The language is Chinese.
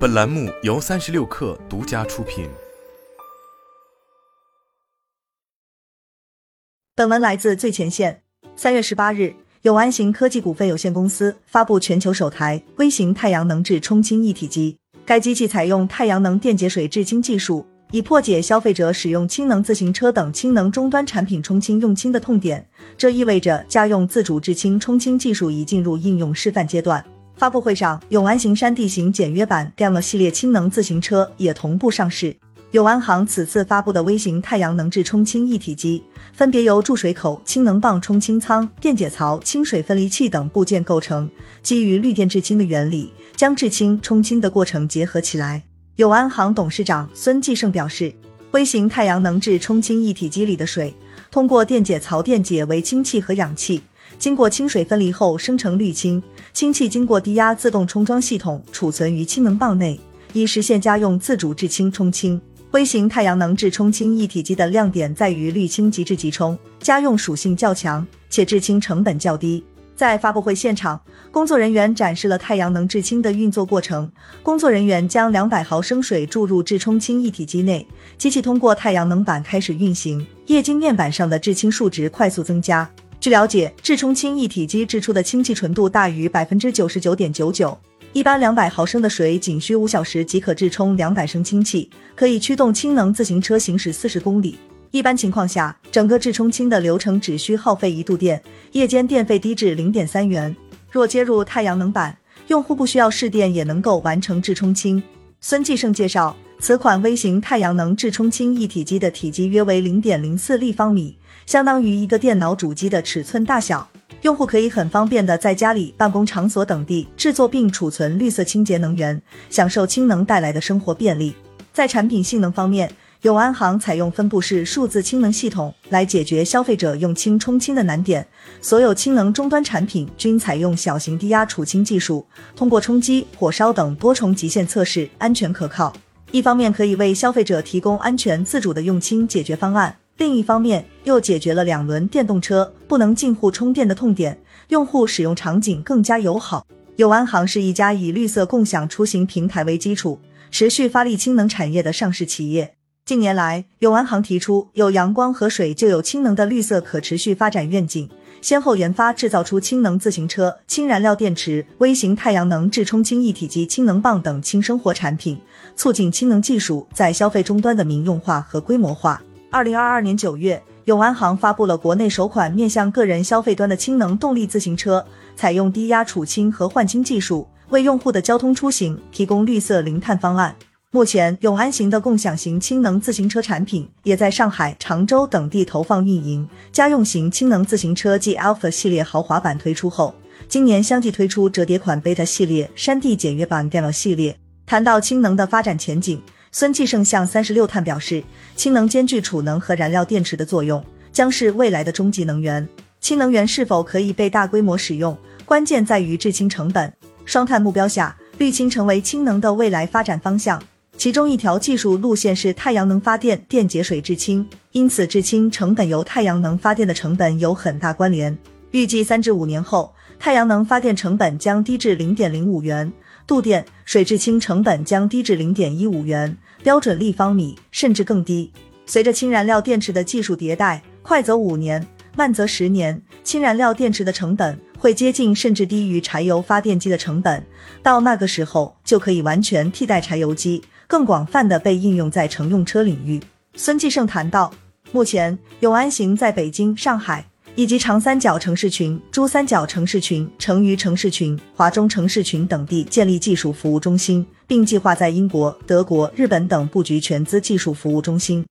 本栏目由三十六氪独家出品。本文来自最前线。三月十八日，永安行科技股份有限公司发布全球首台微型太阳能制冲清一体机。该机器采用太阳能电解水制氢技术，以破解消费者使用氢能自行车等氢能终端产品充氢用氢的痛点。这意味着家用自主制氢充氢技术已进入应用示范阶段。发布会上，永安行山地型简约版 Gamma 系列氢能自行车也同步上市。永安行此次发布的微型太阳能制充氢一体机，分别由注水口、氢能棒、充氢仓、电解槽、清水分离器等部件构成，基于绿电制氢的原理，将制氢、充氢的过程结合起来。永安行董事长孙继胜表示，微型太阳能制充氢一体机里的水，通过电解槽电解为氢气和氧气。经过清水分离后生成氯氢，氢气经过低压自动充装系统储存于氢能棒内，以实现家用自主制氢充氢。微型太阳能制充氢一体机的亮点在于氯氢即制即充，家用属性较强，且制氢成本较低。在发布会现场，工作人员展示了太阳能制氢的运作过程。工作人员将两百毫升水注入制充氢一体机内，机器通过太阳能板开始运行，液晶面板上的制氢数值快速增加。据了解，制充氢一体机制出的氢气纯度大于百分之九十九点九九，一般两百毫升的水仅需五小时即可制充两百升氢气，可以驱动氢能自行车行驶四十公里。一般情况下，整个制充氢的流程只需耗费一度电，夜间电费低至零点三元。若接入太阳能板，用户不需要试电也能够完成制充氢。孙继胜介绍，此款微型太阳能制充氢一体机的体积约为零点零四立方米。相当于一个电脑主机的尺寸大小，用户可以很方便的在家里、办公场所等地制作并储存绿色清洁能源，享受氢能带来的生活便利。在产品性能方面，永安行采用分布式数字氢能系统来解决消费者用氢充氢的难点。所有氢能终端产品均采用小型低压储氢技术，通过冲击、火烧等多重极限测试，安全可靠。一方面可以为消费者提供安全自主的用氢解决方案。另一方面，又解决了两轮电动车不能进户充电的痛点，用户使用场景更加友好。友安行是一家以绿色共享出行平台为基础，持续发力氢能产业的上市企业。近年来，友安行提出“有阳光和水就有氢能”的绿色可持续发展愿景，先后研发制造出氢能自行车、氢燃料电池、微型太阳能制充氢一体机、氢能棒等轻生活产品，促进氢能技术在消费终端的民用化和规模化。二零二二年九月，永安行发布了国内首款面向个人消费端的氢能动力自行车，采用低压储氢和换氢技术，为用户的交通出行提供绿色零碳方案。目前，永安行的共享型氢能自行车产品也在上海、常州等地投放运营。家用型氢能自行车继 Alpha 系列豪华版推出后，今年相继推出折叠款 Beta 系列、山地简约版 Gamma 系列。谈到氢能的发展前景。孙继胜向三十六碳表示，氢能兼具储能和燃料电池的作用，将是未来的终极能源。氢能源是否可以被大规模使用，关键在于制氢成本。双碳目标下，绿氢成为氢能的未来发展方向。其中一条技术路线是太阳能发电电解水制氢，因此制氢成本由太阳能发电的成本有很大关联。预计三至五年后，太阳能发电成本将低至零点零五元。度电水制氢成本将低至零点一五元标准立方米，甚至更低。随着氢燃料电池的技术迭代，快则五年，慢则十年，氢燃料电池的成本会接近甚至低于柴油发电机的成本。到那个时候，就可以完全替代柴油机，更广泛的被应用在乘用车领域。孙继胜谈到，目前永安行在北京、上海。以及长三角城市群、珠三角城市群、成渝城市群、华中城市群等地建立技术服务中心，并计划在英国、德国、日本等布局全资技术服务中心。